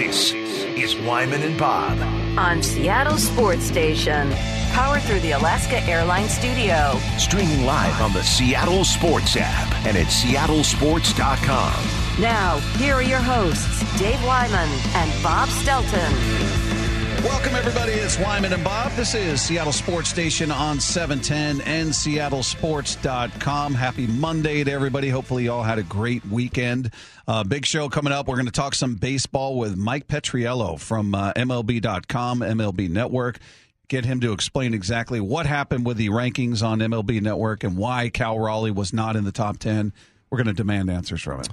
This is Wyman and Bob. on Seattle Sports Station. Powered through the Alaska Airlines Studio. Streaming live on the Seattle Sports app and at seattlesports.com. Now, here are your hosts, Dave Wyman and Bob Stelton. Welcome, everybody. It's Wyman and Bob. This is Seattle Sports Station on 710 and seattlesports.com. Happy Monday to everybody. Hopefully, you all had a great weekend. Uh, big show coming up. We're going to talk some baseball with Mike Petriello from uh, MLB.com, MLB Network. Get him to explain exactly what happened with the rankings on MLB Network and why Cal Raleigh was not in the top 10. We're going to demand answers from him.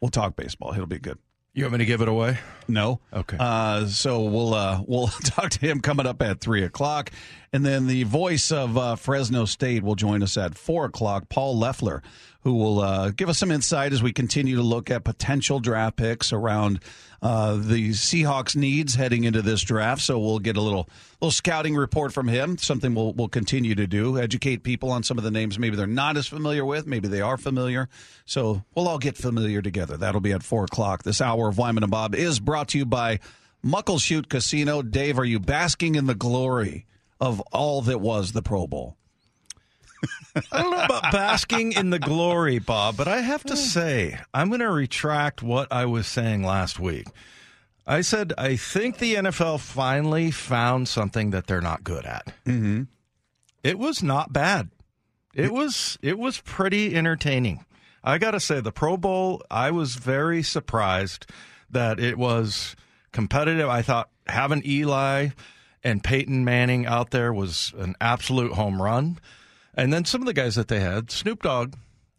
We'll talk baseball. It'll be good. You want me to give it away? No. Okay. Uh, so we'll uh, we'll talk to him coming up at three o'clock, and then the voice of uh, Fresno State will join us at four o'clock. Paul Loeffler, who will uh, give us some insight as we continue to look at potential draft picks around uh, the Seahawks' needs heading into this draft. So we'll get a little little scouting report from him. Something we'll we'll continue to do, educate people on some of the names maybe they're not as familiar with, maybe they are familiar. So we'll all get familiar together. That'll be at four o'clock. This hour of Wyman and Bob is brought to you by Muckleshoot Casino. Dave, are you basking in the glory of all that was the Pro Bowl? I don't know about basking in the glory, Bob, but I have to say, I'm going to retract what I was saying last week. I said, I think the NFL finally found something that they're not good at. Mm-hmm. It was not bad. It was it was pretty entertaining. I got to say, the Pro Bowl, I was very surprised that it was competitive. I thought having Eli and Peyton Manning out there was an absolute home run. And then some of the guys that they had, Snoop Dogg,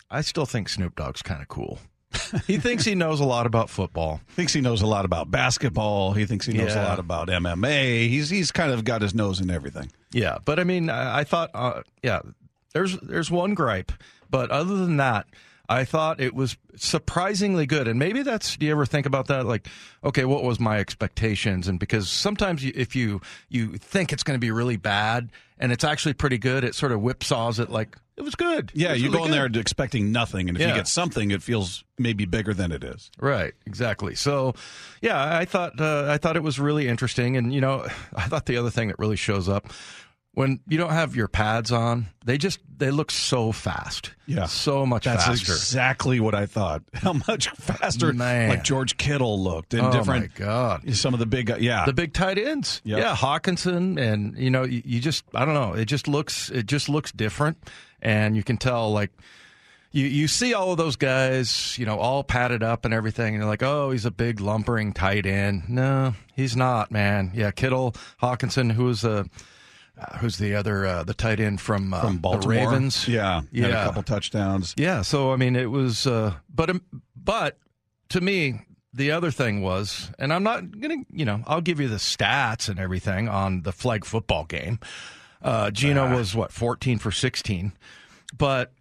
I still think Snoop Dogg's kind of cool. he thinks he knows a lot about football. Thinks he knows a lot about basketball. He thinks he knows a lot about MMA. He's he's kind of got his nose in everything. Yeah, but I mean, I, I thought, uh, yeah, there's there's one gripe, but other than that, I thought it was surprisingly good. And maybe that's. Do you ever think about that? Like, okay, what was my expectations? And because sometimes you, if you you think it's going to be really bad and it's actually pretty good, it sort of whipsaws it like it was good. Yeah, was you really go in good. there expecting nothing, and if you get something, it feels maybe bigger than it is. Right, exactly. So, yeah, I thought uh, I thought it was really interesting, and you know, I thought the other thing that really shows up when you don't have your pads on, they just they look so fast. Yeah. so much faster. That's faster. exactly what I thought. How much faster, Man. like George Kittle looked, and oh different. my god. Some of the big, yeah, The big tight ends, Yep. yeah, Hockenson, and you know, you, you just, I don't know, it just looks, it just looks different, and you can tell, like, you you see all of those guys, you know, all padded up and everything, and you're like, oh, he's a big lumbering tight end. No, he's not, man. Yeah, Kittle, Hockenson, who's a, uh, who's the other, uh, the tight end from uh, from Baltimore. the Ravens. Yeah, had Yeah. a couple touchdowns. Yeah, so I mean, it was, uh, but um, but to me, the other thing was, and I'm not gonna, you know, I'll give you the stats and everything on the flag football game. Uh, Geno was what 14 for 16, but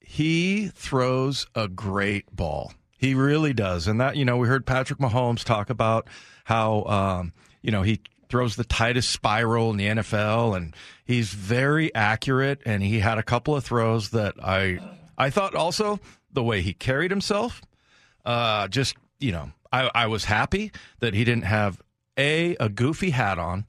he throws a great ball. He really does, and that you know, we heard Patrick Mahomes talk about how um, you know he throws the tightest spiral in the NFL, and he's very accurate. And he had a couple of throws that I I thought also the way he carried himself, uh, just you know, I, I was happy that he didn't have a a goofy hat on.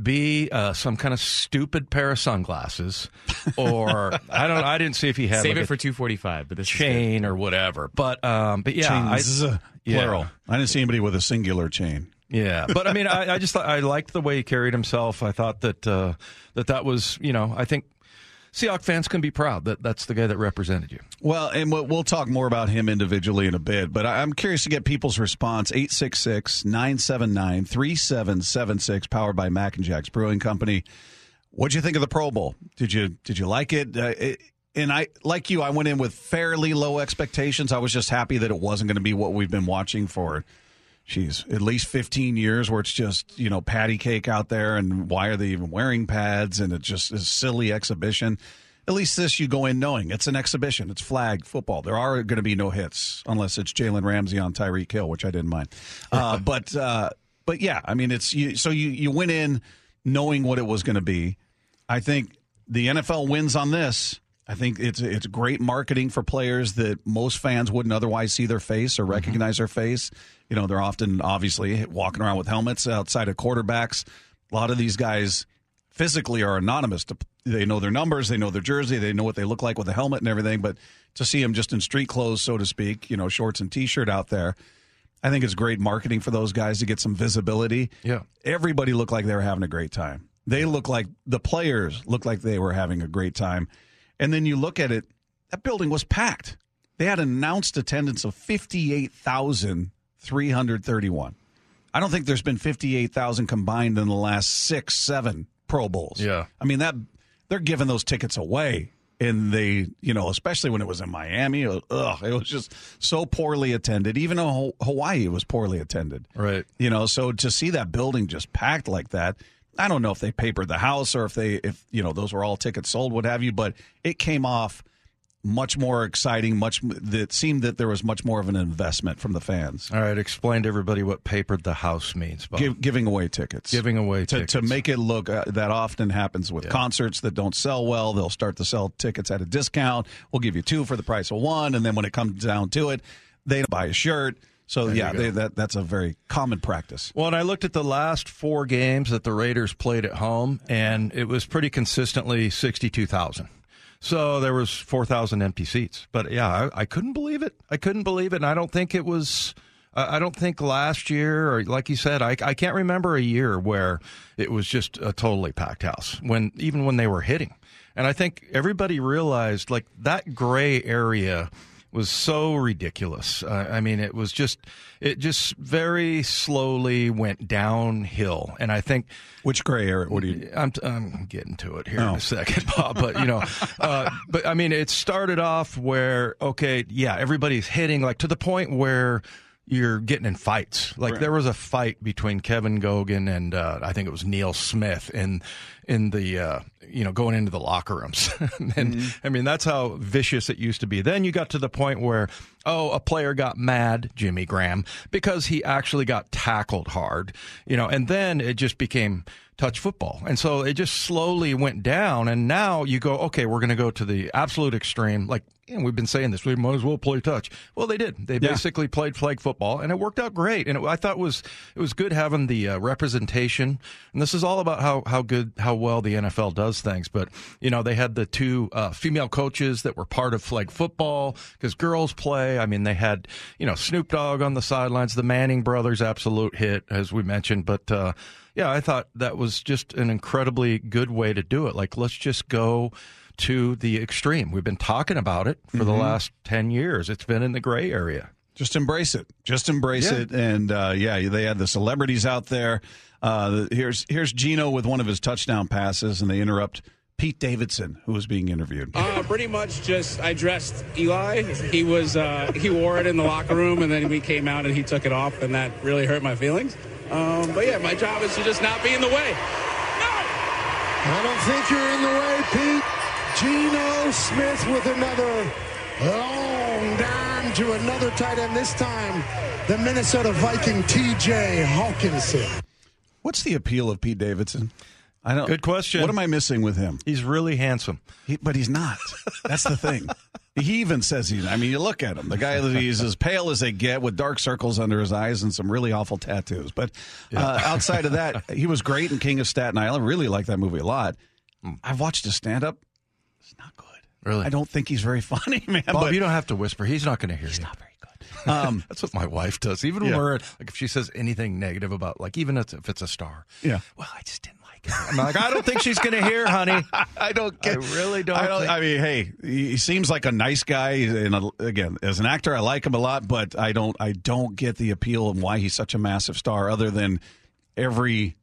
B, uh, some kind of stupid pair of sunglasses, or I don't. I didn't see if he had Save like it a for 245, but this is chain or whatever. But um, but yeah, Chains, I, yeah. plural. I didn't see anybody with a singular chain. Yeah. But I mean, I, I just I liked the way he carried himself. I thought that uh, that that was you know I think Seahawks fans can be proud that that's the guy that represented you. Well, and we'll, talk more about him individually in a bit, but I'm curious to get people's response. 866 979 3776, powered by Mac and Jack's Brewing Company. What'd you think of the Pro Bowl? Did you did you like it? Uh, it and I, like you, I went in with fairly low expectations. I was just happy that it wasn't going to be what we've been watching for, geez, at least 15 years where it's just, you know, patty cake out there and why are they even wearing pads and it's just a silly exhibition. At least this you go in knowing it's an exhibition. It's flag football. There are going to be no hits unless it's Jalen Ramsey on Tyreek Hill, which I didn't mind. Uh, but uh, but yeah, I mean it's you. So you you went in knowing what it was going to be. I think the NFL wins on this. I think it's it's great marketing for players that most fans wouldn't otherwise see their face or Mm-hmm. recognize their face. You know, they're often obviously walking around with helmets outside of quarterbacks. A lot of these guys physically are anonymous. To, they know their numbers, they know their jersey, they know what they look like with a helmet and everything. But to see them just in street clothes, so to speak, you know, shorts and t-shirt out there, I think it's great marketing for those guys to get some visibility. Yeah. Everybody looked like they were having a great time. They look like the players looked like they were having a great time. And then you look at it, that building was packed. They had an announced attendance of 58,331. I don't think there's been 58,000 combined in the last six, seven Pro Bowls. Yeah. I mean, that they're giving those tickets away. And they, you know, especially when it was in Miami, it was, ugh, it was just so poorly attended. Even in Hawaii, was poorly attended. Right. You know, so to see that building just packed like that, I don't know if they papered the house or if they, if, you know, those were all tickets sold, what have you, but it came off much more exciting, much, that seemed that there was much more of an investment from the fans. All right, explain to everybody what papered the house means. Give, giving away tickets. Giving away to, tickets. to make it look uh, that often happens with Yeah. concerts that don't sell well. They'll start to sell tickets at a discount. We'll give you two for the price of one, and then when it comes down to it, they buy a shirt. So yeah, they, that that's a very common practice. Well, and I looked at the last four games that the Raiders played at home, and it was pretty consistently 62,000. So there was 4,000 empty seats. But yeah, I, I couldn't believe it. I couldn't believe it. And I don't think it was, I don't think last year, or like you said, I, I can't remember a year where it was just a totally packed house, when even when they were hitting. And I think everybody realized like that gray area was so ridiculous. Uh, I mean, it was just, it just very slowly went downhill. And I think Which gray area? What do you? I'm, I'm getting to it here in Oh. a second, Bob. But you know, uh, but I mean, it started off where okay, yeah, everybody's hitting like to the point where you're getting in fights. Like Right. there was a fight between Kevin Gogan and uh, I think it was Neil Smith in in the uh, you know going into the locker rooms. and I mean, that's how vicious it used to be. Then you got to the point where oh, a player got mad, Jimmy Graham, because he actually got tackled hard. You know, and then it just became touch football. And so it just slowly went down. And now you go, okay, we're going to go to the absolute extreme. Like, and we've been saying this, we might as well play touch. Well, they did. They Yeah. basically played flag football, and it worked out great. And it, I thought it was it was good having the uh, representation. And this is all about how how good how well the NFL does things. But you know, they had the two uh, female coaches that were part of flag football because girls play. I mean, they had you know Snoop Dogg on the sidelines, the Manning brothers, absolute hit as we mentioned. But uh, yeah, I thought that was just an incredibly good way to do it. Like, let's just go to the extreme. We've been talking about it for the last 10 years. It's been in the gray area. Just embrace it. Just embrace Yeah. it. And uh, yeah, they had the celebrities out there. Uh, here's here's Geno with one of his touchdown passes, and they interrupt Pete Davidson, who was being interviewed. Uh, pretty much just I dressed Eli. He was uh, he wore it in the locker room, and then we came out and he took it off, and that really hurt my feelings. Um, but yeah, my job is to just not be in the way. No. I don't think you're in the way, Pete. Geno Smith with another long dime to another tight end. This time, the Minnesota Viking T.J. Hockenson. What's the appeal of Pete Davidson? I don't. Good question. What am I missing with him? He's really handsome. He, but he's not. That's the thing. He even says he's. I mean, you look at him. The guy that he's as pale as they get, with dark circles under his eyes and some really awful tattoos. But uh, outside of that, he was great in King of Staten Island. Really like that movie a lot. I've watched his stand up. It's not good. Really? I don't think he's very funny, man. Bob, but you don't have to whisper. He's not going to hear you. He's not very good. Um, That's what my wife does. Even when we're like, if she says anything negative about, like, even if if it's a star. Yeah. Well, I just didn't it. I'm like, I don't think she's going to hear, honey. I don't I get. really don't. I, don't think- I mean, hey, he seems like a nice guy. And again, as an actor, I like him a lot, but I don't. I don't get the appeal and why he's such a massive star. Other than every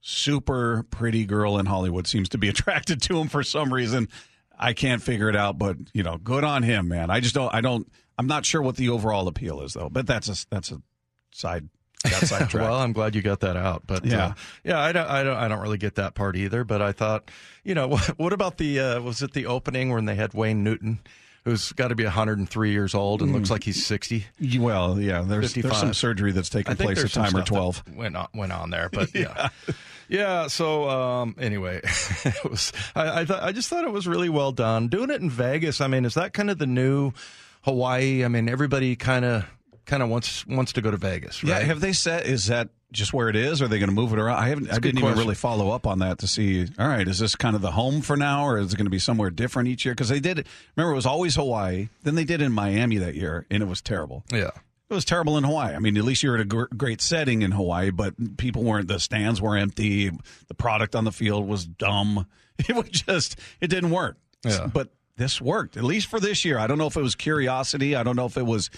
super pretty girl in Hollywood seems to be attracted to him for some reason. I can't figure it out, but you know, good on him, man. I just don't. I don't. I'm not sure what the overall appeal is, though. But that's a that's a side. That side track. Well, I'm glad you got that out. But Yeah. uh, yeah, I don't, I don't, I don't really get that part either. But I thought, you know, what, what about the? Uh, was it the opening when they had Wayne Newton? who's got to be 103 years old and looks like he's 60. Well, yeah, there's, there's some surgery that's I taken place at time or 12. went on, went on there, but yeah. Yeah, so um, anyway, it was. I I, th- I just thought it was really well done. Doing it in Vegas. I mean, is that kind of the new Hawaii? I mean, everybody kind of kind of wants wants to go to Vegas, right? Yeah, have they said is that just where it is? Are they going to move it around? I haven't. I a good didn't even question. really follow up on that to see. All right, is this kind of the home for now, or is it going to be somewhere different each year? Because they did. Remember, it was always Hawaii. Then they did in Miami that year, and it was terrible. yeah. It was terrible in Hawaii. I mean, at least you're at a gr- great setting in Hawaii, but people weren't. The stands were empty. The product on the field was dumb. It was just. It didn't work. Yeah. But this worked at least for this year. I don't know if it was curiosity. I don't know if it was.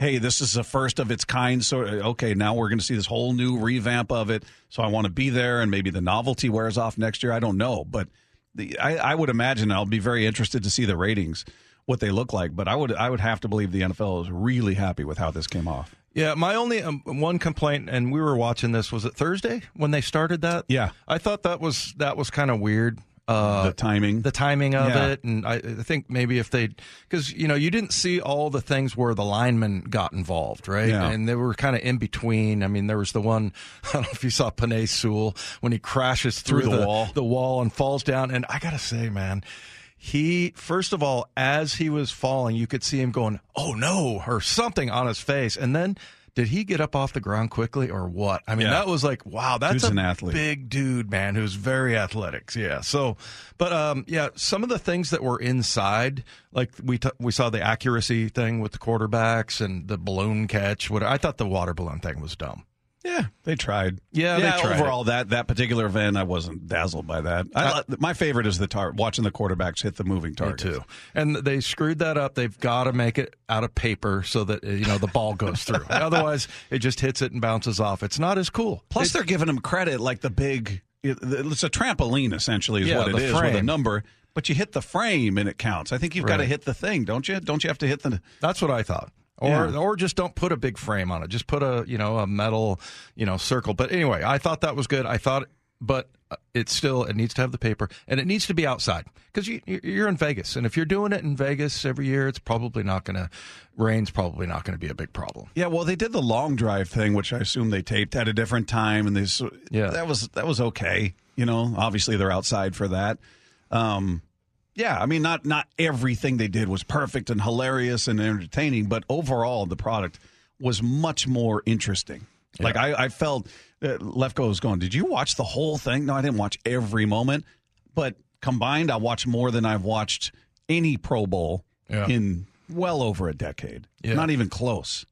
Hey, this is the first of its kind. So, okay, now we're going to see this whole new revamp of it. So, I want to be there, and maybe the novelty wears off next year. I don't know, but the, I, I would imagine I'll be very interested to see the ratings, what they look like. But I would, I would have to believe the NFL is really happy with how this came off. Yeah, my only um, one complaint, and we were watching this. Was it Thursday when they started that? Yeah. I thought that was that was kind of weird. Uh, the timing. the timing of Yeah. it, and I, I think maybe if they, because you know, you didn't see all the things where the linemen got involved, right? Yeah. And they were kind of in between. I mean, there was the one I don't know if you saw Penei Sewell when he crashes through, Through the wall. the wall and falls down. And I gotta say, man. He first of all, as he was falling, you could see him going, "Oh no!" or something on his face, and then did he get up off the ground quickly or what? I mean, Yeah. that was like, wow, that's an athlete. big dude, man, who's very athletic. Yeah. So, but um, yeah, some of the things that were inside, like we t- we saw the accuracy thing with the quarterbacks and the balloon catch. What I thought the water balloon thing was dumb. Yeah, they tried. Yeah, they tried overall, that that particular event, I wasn't dazzled by that. I, Uh, my favorite is the tar- watching the quarterbacks hit the moving Me target. too. And they screwed that up. They've got to make it out of paper so that you know the ball goes through. Otherwise, it just hits it and bounces off. It's not as cool. Plus, they're giving them credit like the big. It's a trampoline essentially, is Yeah, what it is with a number. But you hit the frame and it counts. I think you've got to hit the thing, don't you? Don't you have to hit the? That's what I thought. Or Yeah. or just don't put a big frame on it. Just put a you know a metal you know circle. But anyway, I thought that was good. I thought, but it still it needs to have the paper and it needs to be outside because you you're in Vegas and if you're doing it in Vegas every year, it's probably not going to rain's probably not going to be a big problem. Yeah, well, they did the long drive thing, which I assume they taped at a different time, and they Yeah. that was that was okay. You know, obviously they're outside for that. Um, yeah, I mean, not not everything they did was perfect and hilarious and entertaining, but overall the product was much more interesting. Like I, I felt uh, Lefko was going. Did you watch the whole thing? No, I didn't watch every moment, but combined, I watched more than I've watched any Pro Bowl Yeah. in well over a decade. Yeah. Not even close.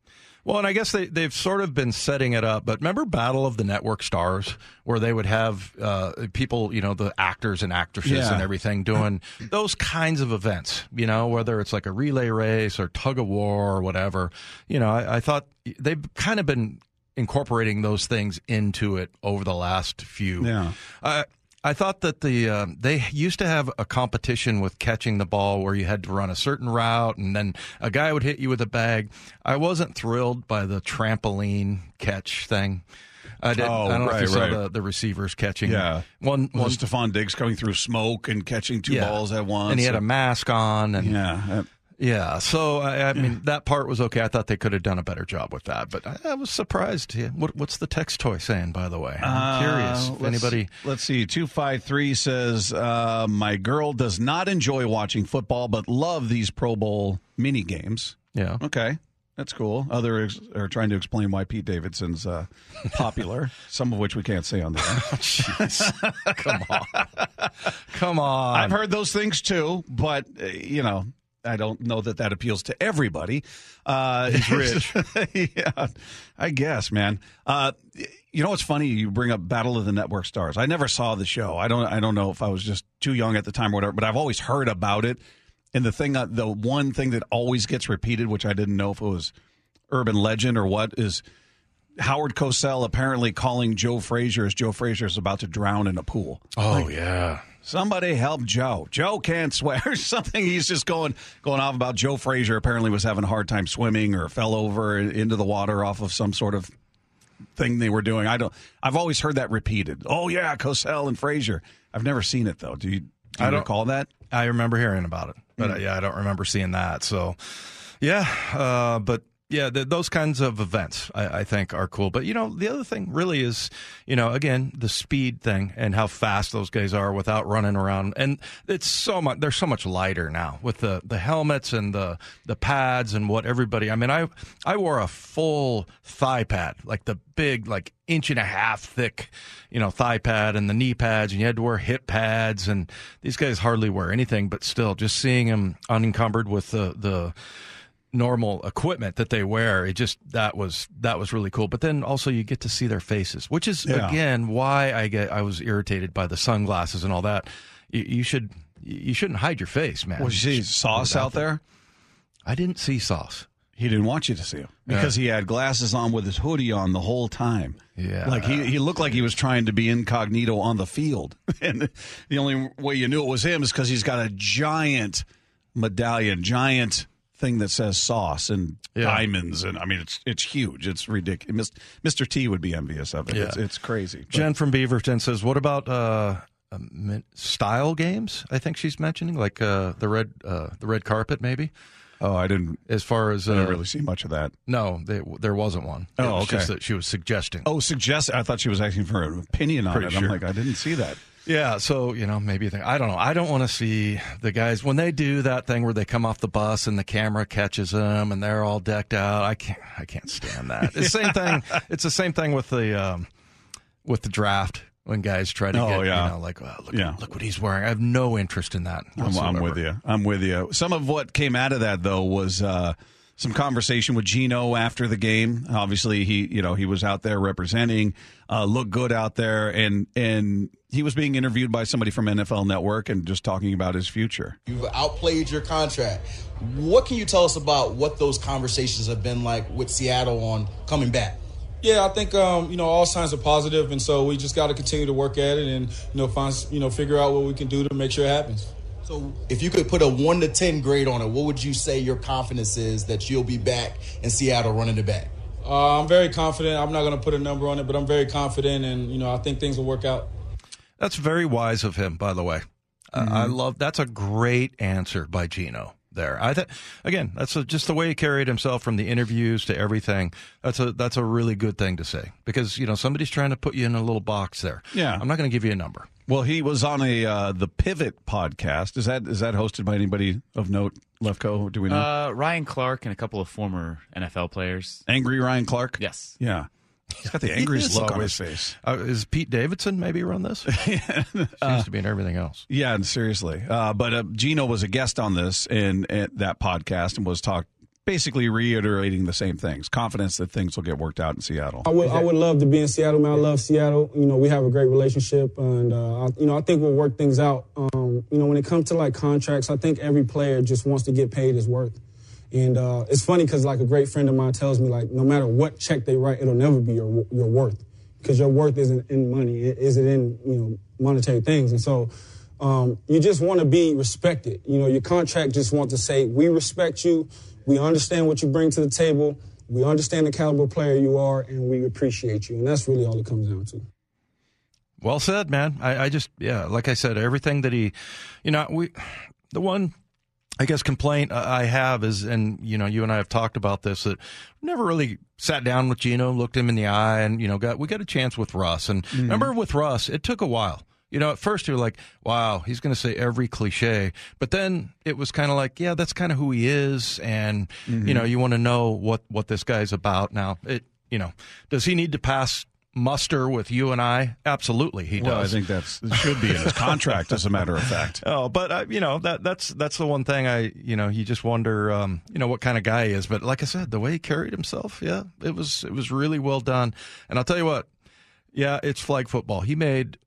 Well, and I guess they, they've sort of been setting it up. But remember Battle of the Network Stars, where they would have uh, people, you know, the actors and actresses Yeah. and everything doing those kinds of events, you know, whether it's like a relay race or tug of war or whatever. You know, I, I thought they've kind of been incorporating those things into it over the last few. Yeah. I I thought that the uh, they used to have a competition with catching the ball where you had to run a certain route and then a guy would hit you with a bag. I wasn't thrilled by the trampoline catch thing. I, didn't, Oh, I don't know if you right, saw right. the, the receivers catching. Yeah. one one Stefon Diggs coming through smoke and catching two yeah. balls at once? and he had a mask on and yeah. Yeah, so I, I mean that part was okay. I thought they could have done a better job with that, but I, I was surprised. Yeah. What, what's the text toy saying, by the way? I'm curious. Uh, If let's- anybody? Let's see. Two five three says uh, my girl does not enjoy watching football, but love these Pro Bowl mini games. Yeah. Okay, that's cool. Others are trying to explain why Pete Davidson's uh, popular. some of which we can't say on the air. Jeez. Come on. Come on. I've heard those things too, but uh, you know, I don't know that that appeals to everybody. Uh, He's rich. yeah, I guess, man. Uh, you know what's funny? You bring up Battle of the Network Stars. I never saw the show. I don't. I don't know if I was just too young at the time or whatever. But I've always heard about it. And the thing, uh, the one thing that always gets repeated, which I didn't know if it was urban legend or what, is Howard Cosell apparently calling Joe Frazier as Joe Frazier is about to drown in a pool. Oh yeah. Somebody help Joe. Joe can't swear. Something he's just going going off about. Joe Frazier apparently was having a hard time swimming or fell over into the water off of some sort of thing they were doing. I don't. I've always heard that repeated. Oh yeah, Cosell and Frazier. I've never seen it though. Do you? Do you I don't- recall that? I remember hearing about it. but uh, yeah, I don't remember seeing that. So, yeah, uh, but yeah, th- those kinds of events I, I think are cool. But you know, the other thing really is, you know, again, the speed thing and how fast those guys are without running around. And it's so much. They're so much lighter now with the the helmets and the the pads and what everybody. I mean, I I wore a full thigh pad, like the big, like inch and a half thick, you know, thigh pad and the knee pads, and you had to wear hip pads. And these guys hardly wear anything, but still, just seeing them unencumbered with the the normal equipment that they wear it just that was that was really cool but then also you get to see their faces which is Yeah. again why i get i was irritated by the sunglasses and all that you, you should you shouldn't hide your face man Was you see Sauce out there? i didn't see sauce He didn't want you to see him because he had glasses on with his hoodie on the whole time. Yeah. like he he looked like he was trying to be incognito on the field, and the only way you knew it was him is because he's got a giant medallion, giant thing that says sauce and Yeah. diamonds, and I mean it's it's huge. It's ridiculous. Mr. T would be envious of it. Yeah. It's, it's crazy. But- jen from beaverton says what about uh uh, style games i think she's mentioning like uh the red uh the red carpet maybe oh, I didn't. as far as I uh, didn't really see much of that. no they, there wasn't one Oh, was okay. that she was suggesting Oh, suggest. I thought she was asking for an opinion on Pretty it. I'm like, I didn't see that. Yeah, so you know, maybe think I don't know. I don't want to see the guys when they do that thing where they come off the bus and the camera catches them and they're all decked out. I can't. I can't stand that. It's the same thing. It's the same thing with the um, with the draft when guys try to Oh, get yeah. you know like oh, look Yeah. look what he's wearing. I have no interest in that. I'm, I'm with you. I'm with you. Some of what came out of that though was uh, some conversation with Geno after the game. Obviously, he you know he was out there representing, uh, looked good out there, and and he was being interviewed by somebody from NFL Network and just talking about his future. You've outplayed your contract. What can you tell us about what those conversations have been like with Seattle on coming back? Yeah, I think um, you know all signs are positive, and so we just got to continue to work at it and you know find you know figure out what we can do to make sure it happens. So, if you could put a one to ten grade on it, what would you say your confidence is that you'll be back in Seattle running the back? Uh, I'm very confident. I'm not going to put a number on it, but I'm very confident, and you know I think things will work out. That's very wise of him, by the way. Uh, I love that's a great answer by Geno there. I th- again, that's a, just the way he carried himself from the interviews to everything. That's a that's a really good thing to say because you know somebody's trying to put you in a little box there. Yeah. I'm not going to give you a number. Well, he was on a uh, the Pivot podcast. Is that is that hosted by anybody of note? Lefko, do we know? Uh, Ryan Clark and a couple of former NFL players. Angry Ryan Clark. Yes. Yeah. He's got the angriest look on his face. Uh, is Pete Davidson maybe run this? Seems to be in everything else. Yeah, and seriously. Uh, but uh, Geno was a guest on this in, in that podcast and was talked basically reiterating the same things. Confidence that things will get worked out in Seattle. I would I would love to be in Seattle, man. I love Seattle. You know, we have a great relationship, and uh, I, you know I think we'll work things out. Um, you know, when it comes to like contracts, I think every player just wants to get paid his worth. And uh, it's funny because like a great friend of mine tells me like no matter what check they write, it'll never be your your worth because your worth isn't in money. It isn't in you know monetary things. And so um, you just want to be respected. You know, your contract just wants to say we respect you. We understand what you bring to the table. We understand the caliber player you are, and we appreciate you. And that's really all it comes down to. Well said, man. I, I just, yeah, like I said, everything that he, you know, we, the one, I guess, complaint I have is, and, you know, you and I have talked about this, that never really sat down with Geno, looked him in the eye, and, you know, got, we got a chance with Russ. And mm-hmm. remember with Russ, it took a while. You know, at first you're like, wow, he's going to say every cliche. But then it was kind of like, yeah, that's kind of who he is. And, you mm-hmm. know, you want to know what, what this guy's about. Now, it, you know, does he need to pass muster with you and I? Absolutely, he Well, I think that's it should be in his contract, as a matter of fact. Oh, but uh, you know that that's that's the one thing I you know you just wonder um, you know what kind of guy he is. But like I said, the way he carried himself, yeah, it was it was really well done. And I'll tell you what, yeah, it's flag football. He made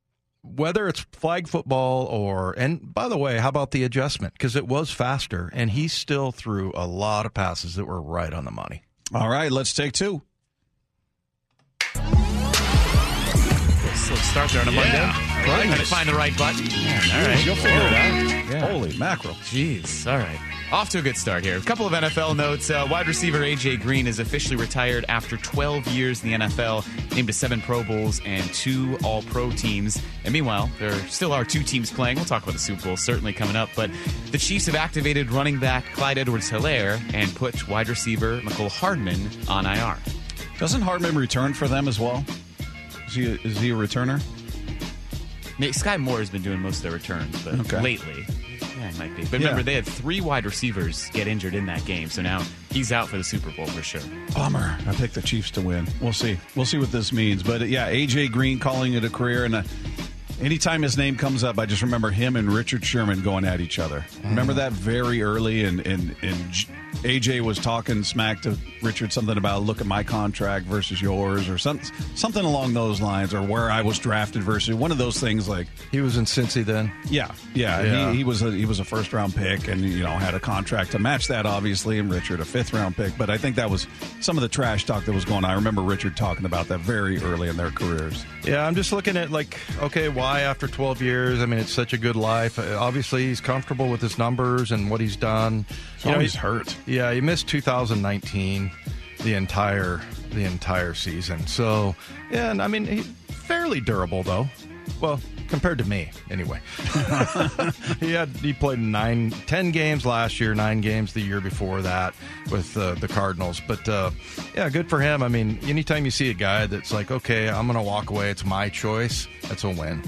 whether it's flag football or and by the way, how about the adjustment because it was faster and he still threw a lot of passes that were right on the money. All right, let's take two. This looks start there on a Monday. Yeah. Trying to find the right button. Man, all right. You'll figure it out. Yeah. Holy mackerel. Jeez. All right. Off to a good start here. A couple of NFL notes. Uh, wide receiver A.J. Green is officially retired after 12 years in the NFL, named to seven Pro Bowls and two All Pro teams. And meanwhile, there still are two teams playing. We'll talk about the Super Bowl certainly coming up. But the Chiefs have activated running back Clyde Edwards Helaire and put wide receiver Mecole Hardman on IR. Doesn't Hardman return for them as well? Is he, is he a returner? Nick- Skyy Moore has been doing most of their returns, but Okay. lately, yeah, it might be. But Yeah. remember, they had three wide receivers get injured in that game, so now he's out for the Super Bowl for sure. Bummer. I picked the Chiefs to win. We'll see. We'll see what this means. But uh, yeah, AJ Green calling it a career, and uh, anytime his name comes up, I just remember him and Richard Sherman going at each other. Remember that very early, and and and J- AJ was talking smack to Richard something about look at my contract versus yours, or something something along those lines, or where I was drafted versus one of those things like. He was in Cincy then. Yeah, yeah. Yeah. He, he was a he was a first round pick, and you know had a contract to match that, obviously. And Richard a fifth round pick, but I think that was some of the trash talk that was going on. I remember Richard talking about that very early in their careers. Yeah, I'm just looking at like, okay, why after 12 years? I mean, it's such a good life. Obviously, he's comfortable with his numbers and what he's done. He's always hurt. Yeah, he missed 2019, the entire the entire season. So, yeah, and I mean, he, fairly durable though. Well, compared to me, anyway. he had he played nine, ten games last year, nine games the year before that with uh, the Cardinals. But uh, yeah, good for him. I mean, anytime you see a guy that's like, okay, I'm going to walk away, it's my choice. That's a win.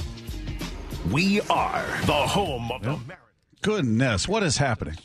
We are the home of the Goodness, what is happening?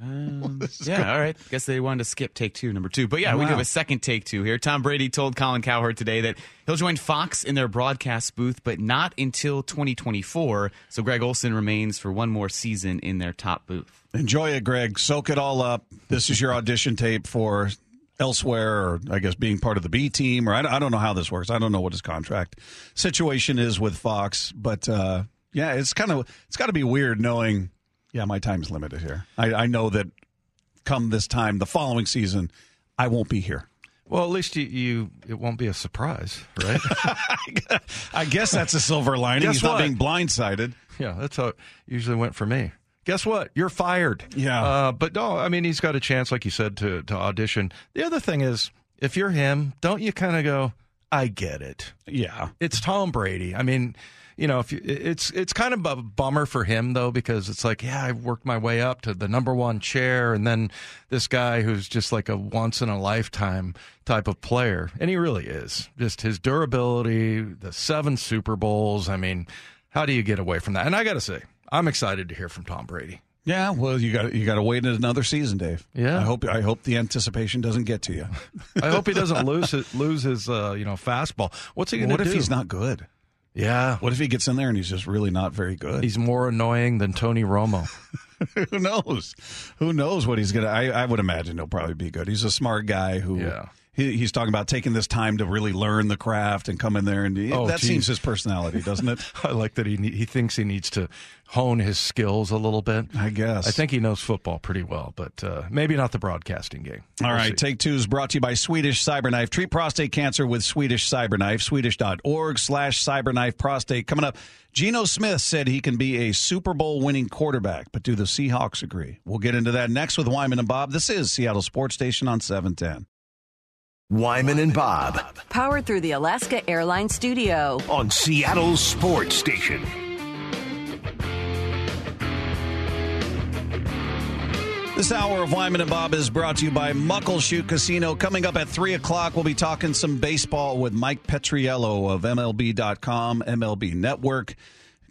Yeah, all right. Guess they wanted to skip take two, number two. But yeah, we do have a second take two here. Tom Brady told Colin Cowherd today that he'll join Fox in their broadcast booth, but not until 2024. So Greg Olsen remains for one more season in their top booth. Enjoy it, Greg. Soak it all up. This is your audition tape for elsewhere, or I guess being part of the B team, or I, I don't know how this works. I don't know what his contract situation is with Fox, but uh, yeah, it's kind of it's got to be weird knowing. Yeah, my time's limited here. I, I know that come this time the following season, I won't be here. Well, at least you, you it won't be a surprise, right? I guess that's a silver lining. Guess He's not being blindsided. Yeah, that's how it usually went for me. Guess what? You're fired. Yeah. Uh, but no, I mean, he's got a chance, like you said, to, to audition. The other thing is, if you're him, don't you kind of go, I get it. Yeah. It's Tom Brady. I mean, you know, if you, it's it's kind of a bummer for him though because it's like, yeah, I've worked my way up to the number one chair, and then this guy who's just like a once in a lifetime type of player, and he really is. Just his durability, the seven Super Bowls. I mean, how do you get away from that? And I got to say, I'm excited to hear from Tom Brady. Yeah, well, you got you got to wait another season, Dave. Yeah. I hope I hope the anticipation doesn't get to you. I hope he doesn't lose his, lose his uh, you know fastball. What's he going to do? what if he's not good? Yeah. What if he gets in there and he's just really not very good? He's more annoying than Tony Romo. Who knows? Who knows what he's gonna? I, I would imagine he'll probably be good. He's a smart guy who. Yeah. He, he's talking about taking this time to really learn the craft and come in there and Oh, that geez. seems his personality, doesn't it? I like that he he thinks he needs to hone his skills a little bit. I guess. I think he knows football pretty well, but uh, maybe not the broadcasting game. All We'll right, see. Take Two is brought to you by Swedish Cyberknife. Treat prostate cancer with Swedish Cyberknife. Swedish.org slash cyberknife prostate. Coming up, Geno Smith said he can be a Super Bowl winning quarterback, but do the Seahawks agree? We'll get into that next with Wyman and Bob. This is Seattle Sports Station on 710. Wyman and Bob Powered through the Alaska Airlines Studio. on Seattle Sports Station. This hour of Wyman and Bob is brought to you by Muckleshoot Casino. Coming up at 3 o'clock, we'll be talking some baseball with Mike Petriello of MLB.com, MLB Network.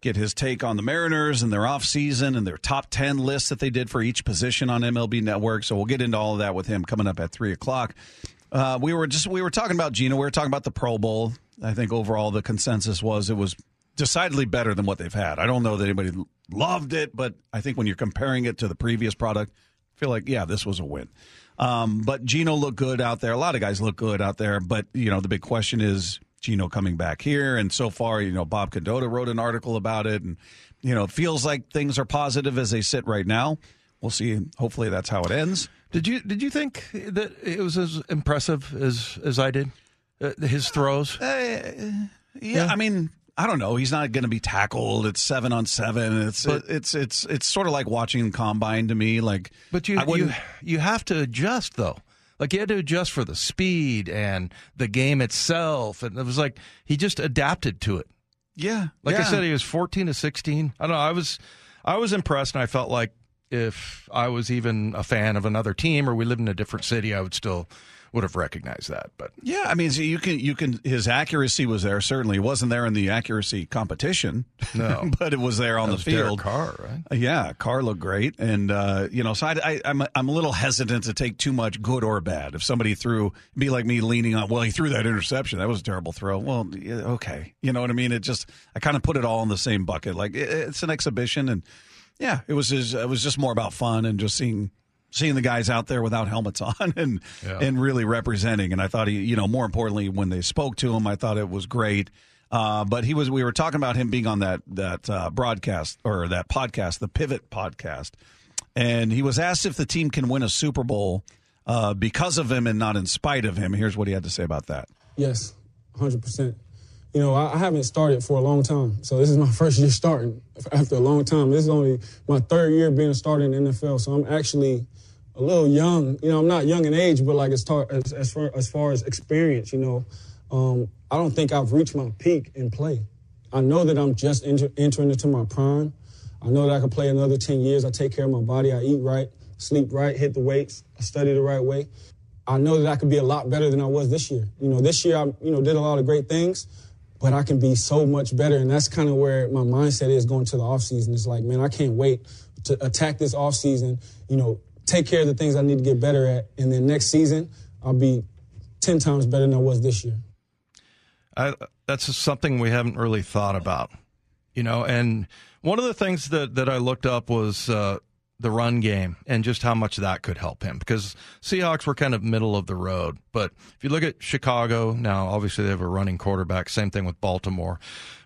Get his take on the Mariners and their offseason and their top 10 lists that they did for each position on MLB Network. So we'll get into all of that with him coming up at 3 o'clock. Uh, we were just we were talking about Geno. We were talking about the Pro Bowl. I think overall the consensus was it was decidedly better than what they've had. I don't know that anybody loved it, but I think when you're comparing it to the previous product, I feel like yeah, this was a win. Um, but Geno looked good out there. A lot of guys look good out there. But you know, the big question is Geno coming back here. And so far, you know, Bob Condotta wrote an article about it, and you know, it feels like things are positive as they sit right now. We'll see. Hopefully, that's how it ends. Did you did you think that it was as impressive as as I did? Uh, his throws. Uh, Yeah, I mean, I don't know. He's not going to be tackled. It's seven on seven. It's But- it's it's it's sort of like watching the combine to me. Like, But you you you have to adjust though. Like he had to adjust for the speed and the game itself, and it was like he just adapted to it. yeah, Like I said, he was fourteen to sixteen. I don't know. I was I was impressed, and I felt like if I was even a fan of another team or we lived in a different city, I would still would have recognized that. But Yeah, I mean, so you can you can his accuracy was there. Certainly, it wasn't there in the accuracy competition. No. but it was there on that the field. Right? Yeah, Carr looked great, and uh, you know, so I, I, I'm I'm a little hesitant to take too much good or bad. If somebody threw, be like me leaning on, well, he threw that interception. That was a terrible throw. Well, yeah, okay, you know what I mean. It just I kind of put it all in the same bucket. Like it, it's an exhibition, and yeah, it was just, it was just more about fun and just seeing seeing the guys out there without helmets on and Yeah. and really representing. And I thought he, you know, more importantly, when they spoke to him, I thought it was great. Uh, but he was. We were talking about him being on that that uh, broadcast or that podcast, the Pivot podcast, and he was asked if the team can win a Super Bowl uh, because of him and not in spite of him. Here's what he had to say about that. Yes, 100%. You know, I, I haven't started for a long time. So this is my first year starting after a long time. This is only my third year being a starter in the NFL. So I'm actually a little young. You know, I'm not young in age, but like as, tar- as, as, far, as far as experience, you know, um, I don't think I've reached my peak in play. I know that I'm just enter- entering into my prime. I know that I can play another 10 years. I take care of my body. I eat right, sleep right, hit the weights. I study the right way. I know that I could be a lot better than I was this year. You know, this year I, you know, did a lot of great things, but I can be so much better. And that's kind of where my mindset is going to the offseason. It's like, man, I can't wait to attack this offseason, you know, take care of the things I need to get better at. And then next season, I'll be 10 times better than I was this year. I, that's something we haven't really thought about, you know. And one of the things that that I looked up was uh, the run game and just how much that could help him because Seahawks were kind of middle of the road. But if you look at Chicago now, obviously they have a running quarterback. Same thing with Baltimore,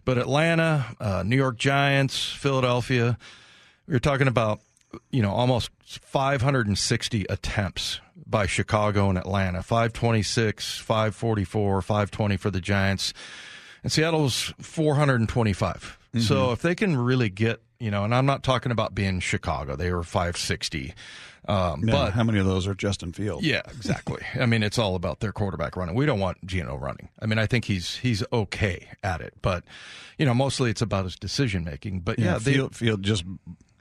but Atlanta, uh, New York Giants, Philadelphia. We are talking about you know almost 560 attempts by Chicago and Atlanta. 526, 544, 520 for the Giants. And Seattle's 425. So if they can really get, you know, and I'm not talking about being Chicago, they were 560. Um, Yeah, but how many of those are Justin Fields? yeah, exactly. I mean, it's all about their quarterback running. We don't want Geno running. I mean, I think he's he's okay at it, but you know, mostly it's about his decision making. But yeah, Yeah, they, Field, Field just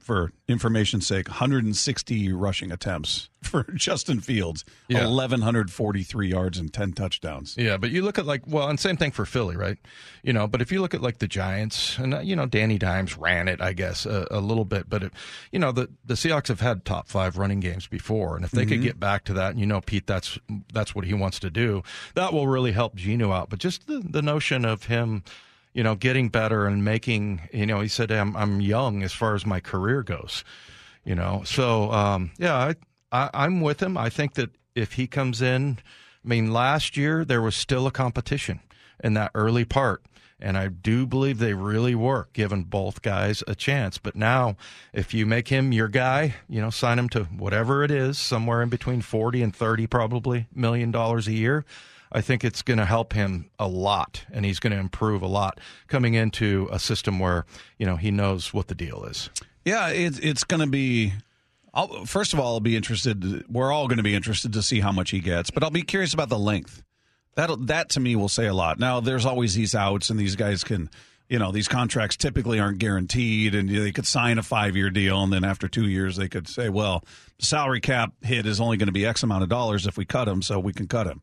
for information's sake, 160 rushing attempts for Justin Fields, Yeah. 1,143 yards and 10 touchdowns. Yeah, but you look at like well, and same thing for Philly, right? You know, but if you look at like the Giants, and uh, you know, Danny Dimes ran it, I guess, a, a little bit, but it, you know, the the Seahawks have had top five running games before, and if they could get back to that, and you know, Pete, that's that's what he wants to do. That will really help Geno out. But just the the notion of him. You know, getting better and making. You know, he said, "I'm I'm young as far as my career goes." You know, so um, yeah, I, I I'm with him. I think that if he comes in, I mean, last year there was still a competition in that early part. And I do believe they really were giving both guys a chance. But now, if you make him your guy, you know, sign him to whatever it is, somewhere in between 40 and 30 probably million dollars a year, I think it's going to help him a lot and he's going to improve a lot coming into a system where, you know, he knows what the deal is. Yeah, it, it's going to be. I'll, first of all, I'll be interested. We're all going to be interested to see how much he gets, but I'll be curious about the length. That that to me will say a lot. Now, there's always these outs, and these guys can, you know, these contracts typically aren't guaranteed, and they could sign a five year deal, and then after two years, they could say, well, salary cap hit is only going to be X amount of dollars if we cut him, so we can cut him.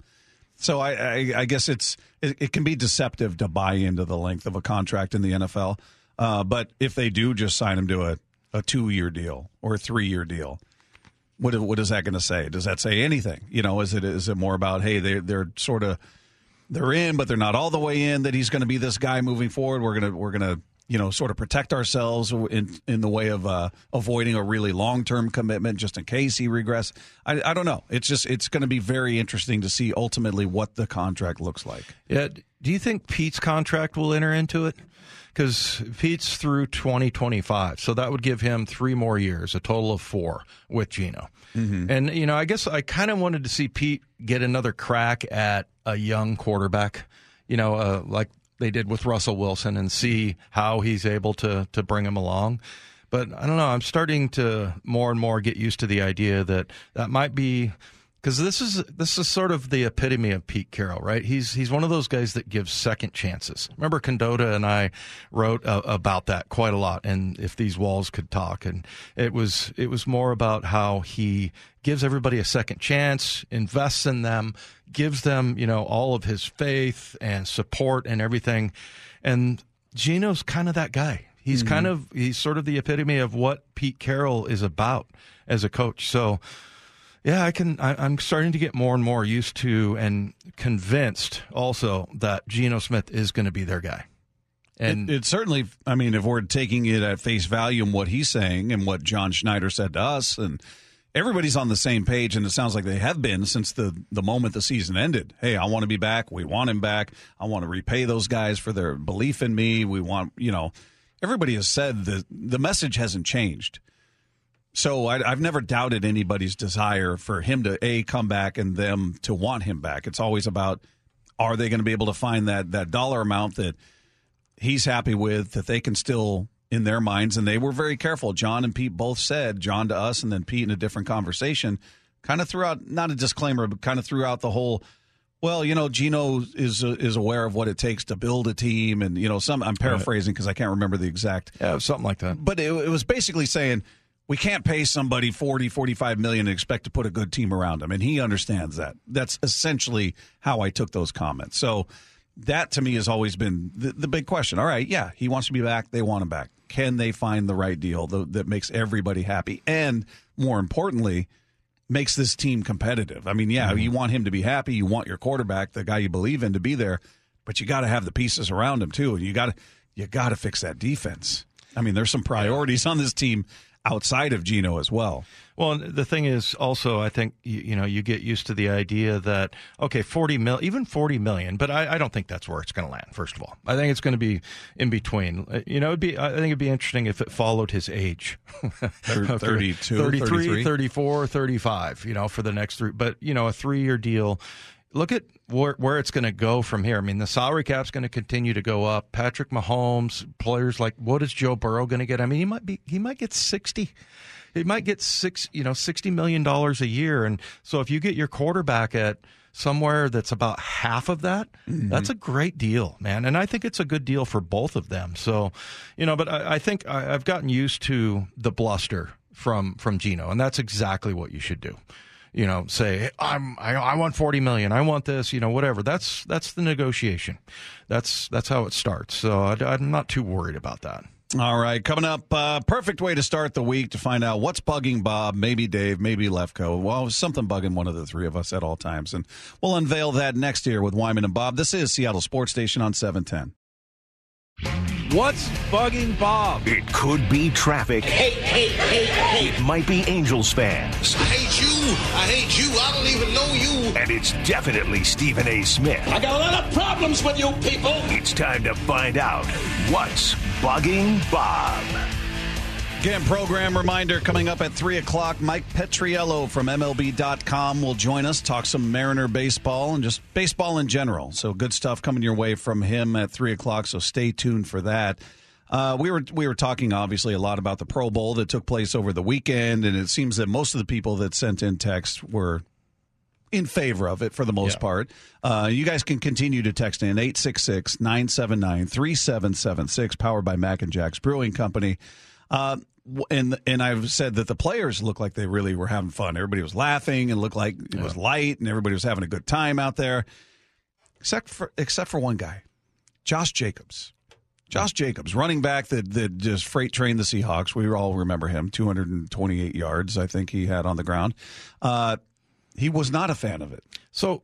So I, I, I guess it's it, it can be deceptive to buy into the length of a contract in the NFL. Uh, but if they do just sign him to a, a two year deal or a three year deal, what what is that going to say? Does that say anything? You know, is it is it more about hey they they're sort of they're in but they're not all the way in that he's going to be this guy moving forward. We're gonna we're gonna you know sort of protect ourselves in in the way of uh, avoiding a really long term commitment just in case he regress. I, I don't know. It's just it's going to be very interesting to see ultimately what the contract looks like. Yeah. Do you think Pete's contract will enter into it? Because Pete's through 2025. So that would give him three more years, a total of four with Geno. And, you know, I guess I kind of wanted to see Pete get another crack at a young quarterback, you know, uh, like they did with Russell Wilson and see how he's able to to bring him along. But I don't know. I'm starting to more and more get used to the idea that that might be because this is this is sort of the epitome of Pete Carroll, right? He's he's one of those guys that gives second chances. Remember, Condotta and I wrote uh, about that quite a lot, and if these walls could talk, and it was it was more about how he gives everybody a second chance, invests in them, gives them you know all of his faith and support and everything, and Geno's kind of that guy. He's mm-hmm. kind of he's sort of the epitome of what Pete Carroll is about as a coach. So yeah, I can. I, am starting to get more and more used to and convinced also that Geno Smith is going to be their guy. And it, it, certainly, I mean, if we're taking it at face value and what he's saying and what John Schneider said to us, and everybody's on the same page, and it sounds like they have been since the the moment the season ended. Hey, I want to be back. We want him back. I want to repay those guys for their belief in me. We want, you know, everybody has said that the message hasn't changed. So I, have never doubted anybody's desire for him to a come back and them to want him back. It's always about are they going to be able to find that that dollar amount that he's happy with that they can still in their minds and they were very careful. John and Pete both said John to us and then Pete in a different conversation kind of threw out not a disclaimer but kind of threw out the whole well, you know, Geno is uh, is aware of what it takes to build a team, and you know, some I'm paraphrasing because I can't remember the exact. Yeah, something like that. But it, it was basically saying we can't pay somebody 40 45 million and expect to put a good team around him. And he understands that. That's essentially how i took those comments. So that to me has always been the, the big question. All right yeah he wants to be back. They want him back. Can they find the right deal that makes everybody happy? And more importantly makes this team competitive. I mean yeah mm-hmm. you want him to be happy. You want your quarterback the guy you believe in to be there. But you got to have the pieces around him too and you got to you got to fix that defense. I mean there's some priorities on this team outside of Geno as well. Well, the thing is also, I think you, you, know you get used to the idea that okay, forty mil, even forty million, but I, I don't think that's where it's going to land. First of all, I think it's going to be in between. Uh, you know, it'd be I think it'd be interesting if it followed his age, 32, 33, 33, 34, 35, You know, for the next three, but you know, a three-year deal look at where, where it's going to go from here. I mean, the salary cap's going to continue to go up. Patrick Mahomes, players like what is Joe Burrow going to get? I mean, he might be he might get sixty. He might get six, you know, sixty million dollars a year. And so if you get your quarterback at somewhere that's about half of that, mm-hmm. that's a great deal, man. And I think it's a good deal for both of them. So, you know, but I, I think I, I've gotten used to the bluster from from Geno, and that's exactly what you should do you know, say I'm I, I, want 40 million, I want this, you know, whatever. That's that's the negotiation. That's that's how it starts. So I, am not too worried about that. All right, coming up, uh, perfect way to start the week to find out what's bugging Bob, maybe Dave, maybe Lefko. Well, something bugging one of the three of us at all times, and we'll unveil that next year with Wyman and Bob. This is Seattle Sports Station on 710. What's bugging Bob? It could be traffic. Hey, hey, hey, hey. It might be Angels fans. I hate you. I hate you. I don't even know you. And it's definitely Stephen A. Smith. I got a lot of problems with you people. It's time to find out what's bugging Bob. Again, program reminder coming up at 3 o'clock. Mike Petriello from MLB.com will join us, talk some Mariner baseball and just baseball in general. So good stuff coming your way from him at 3 o'clock, so stay tuned for that. Uh, we were we were talking obviously a lot about the Pro Bowl that took place over the weekend, and it seems that most of the people that sent in text were in favor of it for the most yeah. part. Uh, you guys can continue to text in 866 979 3776, powered by Mac and Jack's Brewing Company. Uh, and and I've said that the players looked like they really were having fun. Everybody was laughing and looked like it yeah. was light, and everybody was having a good time out there, except for except for one guy, Josh Jacobs. Josh Jacobs, running back that that just freight trained the Seahawks. We all remember him, 228 yards, I think he had on the ground. Uh, he was not a fan of it. So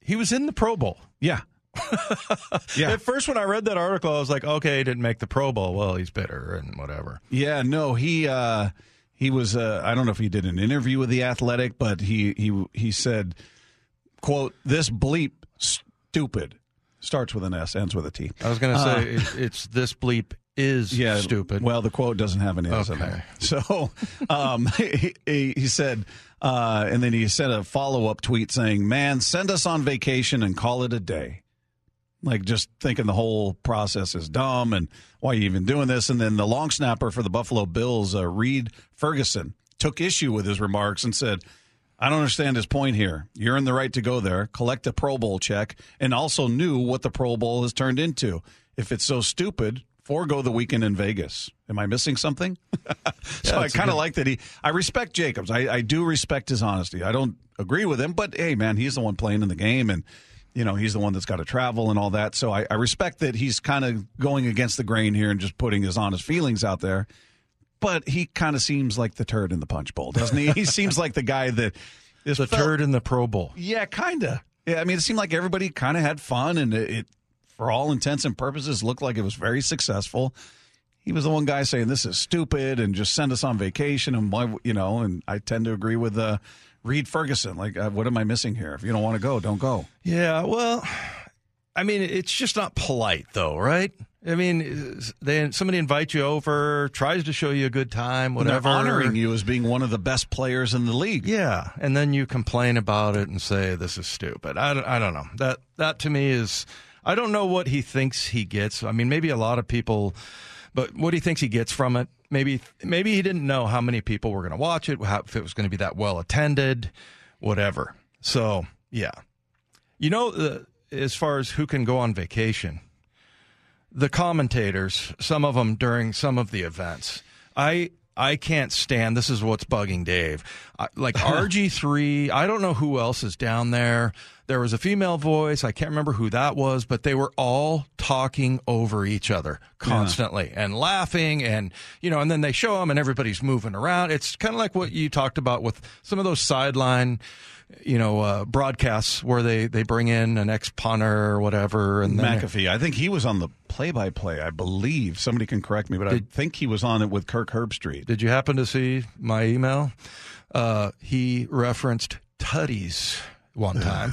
he was in the Pro Bowl. Yeah. yeah. At first, when I read that article, I was like, okay, he didn't make the Pro Bowl. Well, he's bitter and whatever. Yeah, no, he uh, he was. Uh, I don't know if he did an interview with the Athletic, but he he he said, "quote This bleep stupid starts with an S, ends with a T." I was going to say uh, it, it's this bleep is yeah, stupid. Well, the quote doesn't have an S okay. in there. So um, he, he, said, uh, and then he sent a follow up tweet saying, Man, send us on vacation and call it a day. Like just thinking the whole process is dumb and why are you even doing this? And then the long snapper for the Buffalo Bills, uh, Reid Ferguson, took issue with his remarks and said, I don't understand his point here. You're in the right to go there, collect a Pro Bowl check, and also knew what the Pro Bowl has turned into. If it's so stupid, forego the weekend in Vegas. Am I missing something? so I kind of like that he. I respect Jacobs. I, I do respect his honesty. I don't agree with him, but hey, man, he's the one playing in the game, and you know he's the one that's got to travel and all that. So I, I respect that he's kind of going against the grain here and just putting his honest feelings out there. But he kind of seems like the turd in the punch bowl, doesn't he? he seems like the guy that is The felt- turd in the Pro Bowl. yeah, kind of. Yeah, I mean, it seemed like everybody kind of had fun, and it, it, for all intents and purposes, looked like it was very successful. He was the one guy saying this is stupid and just send us on vacation, and why, you know. And I tend to agree with uh, Reid Ferguson. Like, uh, what am I missing here? If you don't want to go, don't go. Yeah, well, I mean, it's just not polite, though, right? I mean, they somebody invites you over, tries to show you a good time, whatever, honoring you as being one of the best players in the league. Yeah, and then you complain about it and say this is stupid. I don't, I don't know. That that to me is I don't know what he thinks he gets. I mean, maybe a lot of people, but what he thinks he gets from it. Maybe maybe he didn't know how many people were going to watch it, how, if it was going to be that well attended, whatever. So yeah, you know, the, as far as who can go on vacation, the commentators, some of them during some of the events, I I can't stand. This is what's bugging Dave. I, like RG three, I don't know who else is down there. There was a female voice. I can't remember who that was, but they were all talking over each other constantly and laughing, and you know, and then they show them, and everybody's moving around. It's kind of like what you talked about with some of those sideline you know, uh, broadcasts where they, they bring in an ex punter or whatever, and McAfee. I think he was on the play-by-play. I believe somebody can correct me, but I think he was on it with Kirk Herbstreit. Did you happen to see my email? Uh, he referenced tutties one time.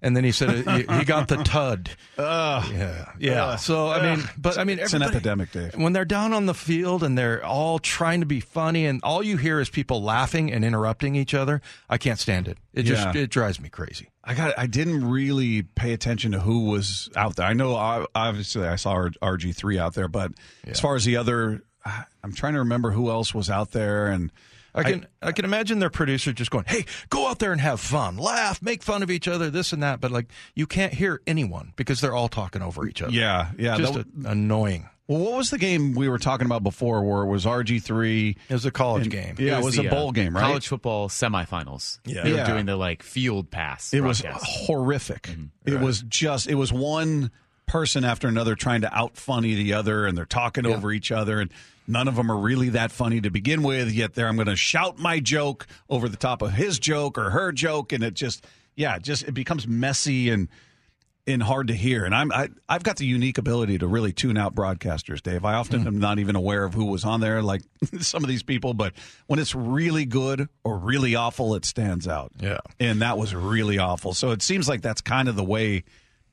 And then he said uh, he, got the tud. yeah, yeah. Ugh. so I mean, but I mean, It's an epidemic, Dave. When they're down on the field and they're all trying to be funny, and all you hear is people laughing and interrupting each other, I can't stand it. It just Yeah. it drives me crazy. I got. I didn't really pay attention to who was out there. I know, uh, obviously, I saw RG three out there, but as far as the other, I'm trying to remember who else was out there. And I can I, can imagine their producer just going, "Hey, go out there and have fun, laugh, make fun of each other, this and that." But like, you can't hear anyone because they're all talking over each other. yeah, yeah, just that- a- annoying. well, what was the game we were talking about before, where it was RG three? It was a college game. Yeah, it was, the, a bowl uh, game, right? College football semifinals. Yeah. they were doing the like field pass. It was broadcast. horrific. It was just it was one person after another trying to out funny the other and they're talking over each other and none of them are really that funny to begin with yet there I'm going to shout my joke over the top of his joke or her joke and it just yeah, just it becomes messy and and hard to hear. And I'm I, I've got the unique ability to really tune out broadcasters, Dave. I often hmm. am not even aware of who was on there, like some of these people. But when it's really good or really awful, it stands out. Yeah. and that was really awful. So it seems like that's kind of the way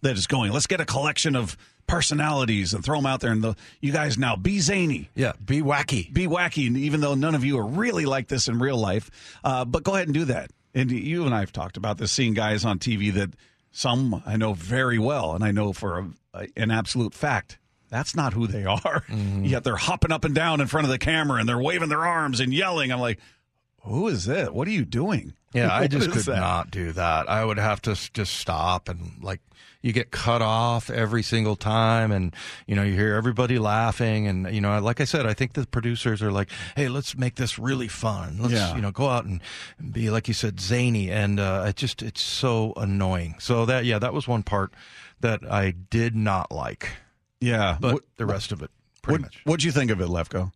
that it's going. Let's get a collection of personalities and throw them out there, and the, you guys now be zany. Yeah, be wacky. Be wacky, and even though none of you are really like this in real life, uh, but go ahead and do that. And you and I have talked about this, seeing guys on TV that some I know very well, and I know for a, an absolute fact that's not who they are. Yet they're hopping up and down in front of the camera and they're waving their arms and yelling. I'm like, who is it? What are you doing? Yeah, I just could that? not do that. I would have to just stop and like you get cut off every single time and you know you hear everybody laughing and you know like I said I think the producers are like hey let's make this really fun. Let's Yeah. you know go out and be like you said zany and uh it just it's so annoying. So that yeah, that was one part that I did not like. Yeah, But What- the rest of it pretty what, much. What'd you think of it, Lefko?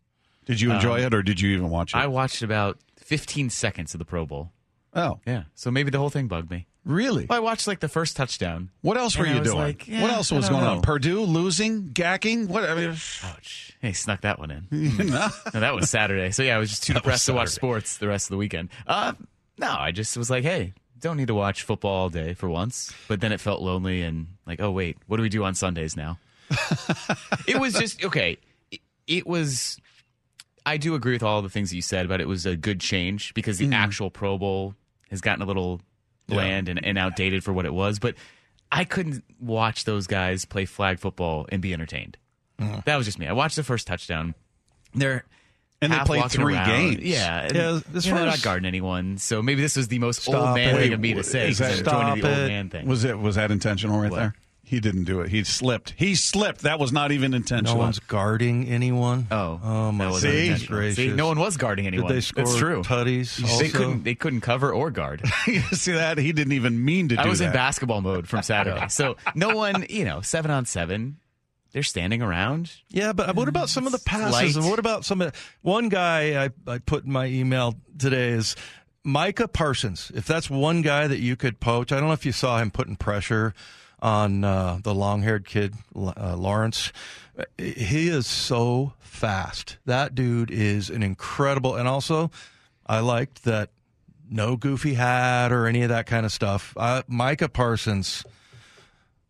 Did you enjoy it, or did you even watch it? I watched about 15 seconds of the Pro Bowl. oh, Yeah, so maybe the whole thing bugged me. really? Well, I watched like the first touchdown. What else were And I you was doing? like, yeah, what else I was don't going on? Purdue losing, gacking. What? I mean, Ouch! Hey, snuck that one in. no. No, that was Saturday. So yeah, I was just too depressed to watch sports the rest of the weekend. Uh, no, I just was like, hey, don't need to watch football all day for once. But then it felt lonely and like, oh wait, what do we do on Sundays now? it was just okay. It, it was. I do agree with all the things that you said, but it was a good change because the actual Pro Bowl has gotten a little bland and, and outdated for what it was. But I couldn't watch those guys play flag football and be entertained. Mm-hmm. That was just me. I watched the first touchdown. They're And they played three around. games. Yeah, and, Yeah, as you know, far they're not guarding anyone. So maybe this was the most Stop old man it. thing of me to say. Is that- 'cause joining the Stop old it. man thing. Was it was that intentional right What? there? He didn't do it. He slipped. He slipped. That was not even intentional. No intentional. one's guarding anyone. Oh, oh my that See? goodness gracious! See, no one was guarding Did anyone. they score That's true. tutties? They couldn't. They couldn't cover or guard. See that? He didn't even mean to do it. I was that. in basketball mode from Saturday, so no one. You know, seven on seven. They're standing around. Yeah, but what about some of the passes? Light. And what about some of one guy I, I put in my email today is Micah Parsons. If that's one guy that you could poach, I don't know if you saw him putting pressure on uh, the long-haired kid uh, Lawrence. He is so fast. That dude is an incredible. And also, I liked that no goofy hat or any of that kind of stuff. Uh, Micah Parsons.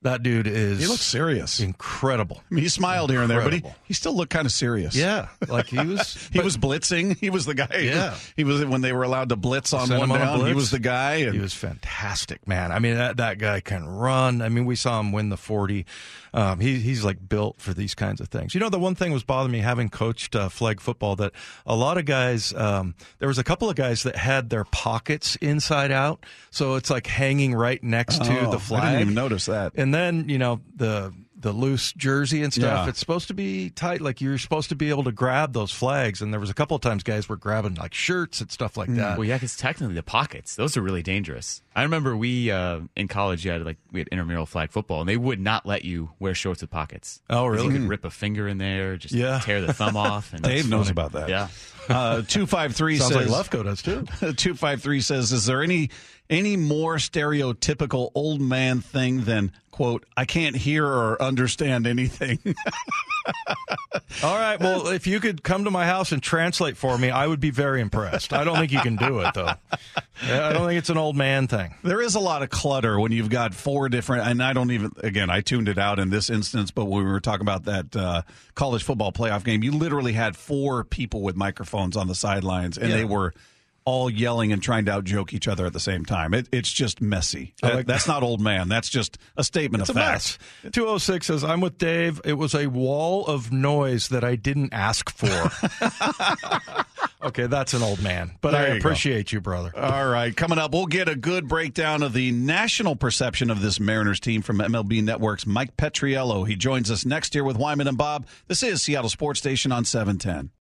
That dude is He looks serious. incredible. I mean, he smiled here and there, but he, he still looked kind of serious. Yeah, like he was. He but was blitzing. He was the guy. Yeah. He was when they were allowed to blitz on one him on down. He was the guy. And He was fantastic, man. I mean, that, that guy can run. I mean, we saw him win the 40. Um, he, he's like built for these kinds of things. You know, the one thing was bothering me having coached uh, flag football that a lot of guys, um, there was a couple of guys that had their pockets inside out. So it's like hanging right next to Oh, the flag. I didn't even notice that. And then, you know, the the loose jersey and stuff, Yeah. it's supposed to be tight. Like you're supposed to be able to grab those flags. And there was a couple of times guys were grabbing like shirts and stuff like that. Well, yeah, because technically the pockets, those are really dangerous. I remember we uh, in college, you had like we had intramural flag football, and they would not let you wear shorts with pockets. Oh, really? You could rip a finger in there, just Yeah. tear the thumb off. And Dave knows about that. Yeah. Uh, two five three Sounds says like Lefko does too. two five three says, "Is there any any more stereotypical old man thing than quote I can't hear or understand anything?" All right. Well, if you could come to my house and translate for me, I would be very impressed. I don't think you can do it, though. I don't think it's an old man thing. There is a lot of clutter when you've got four different, and I don't even, again, I tuned it out in this instance, but when we were talking about that uh, college football playoff game, you literally had four people with microphones on the sidelines, and Yeah. they were all yelling and trying to out joke each other at the same time. It, it's just messy. That- like- that's not old man. That's just a statement It's of a fact. mess. 206 says, I'm with Dave. It was a wall of noise that I didn't ask for. okay, that's an old man, but There I you go. appreciate you, brother. All right, coming up, we'll get a good breakdown of the national perception of this Mariners team from MLB Network's Mike Petriello. He joins us next year with Wyman and Bob. This is Seattle Sports Station on 710.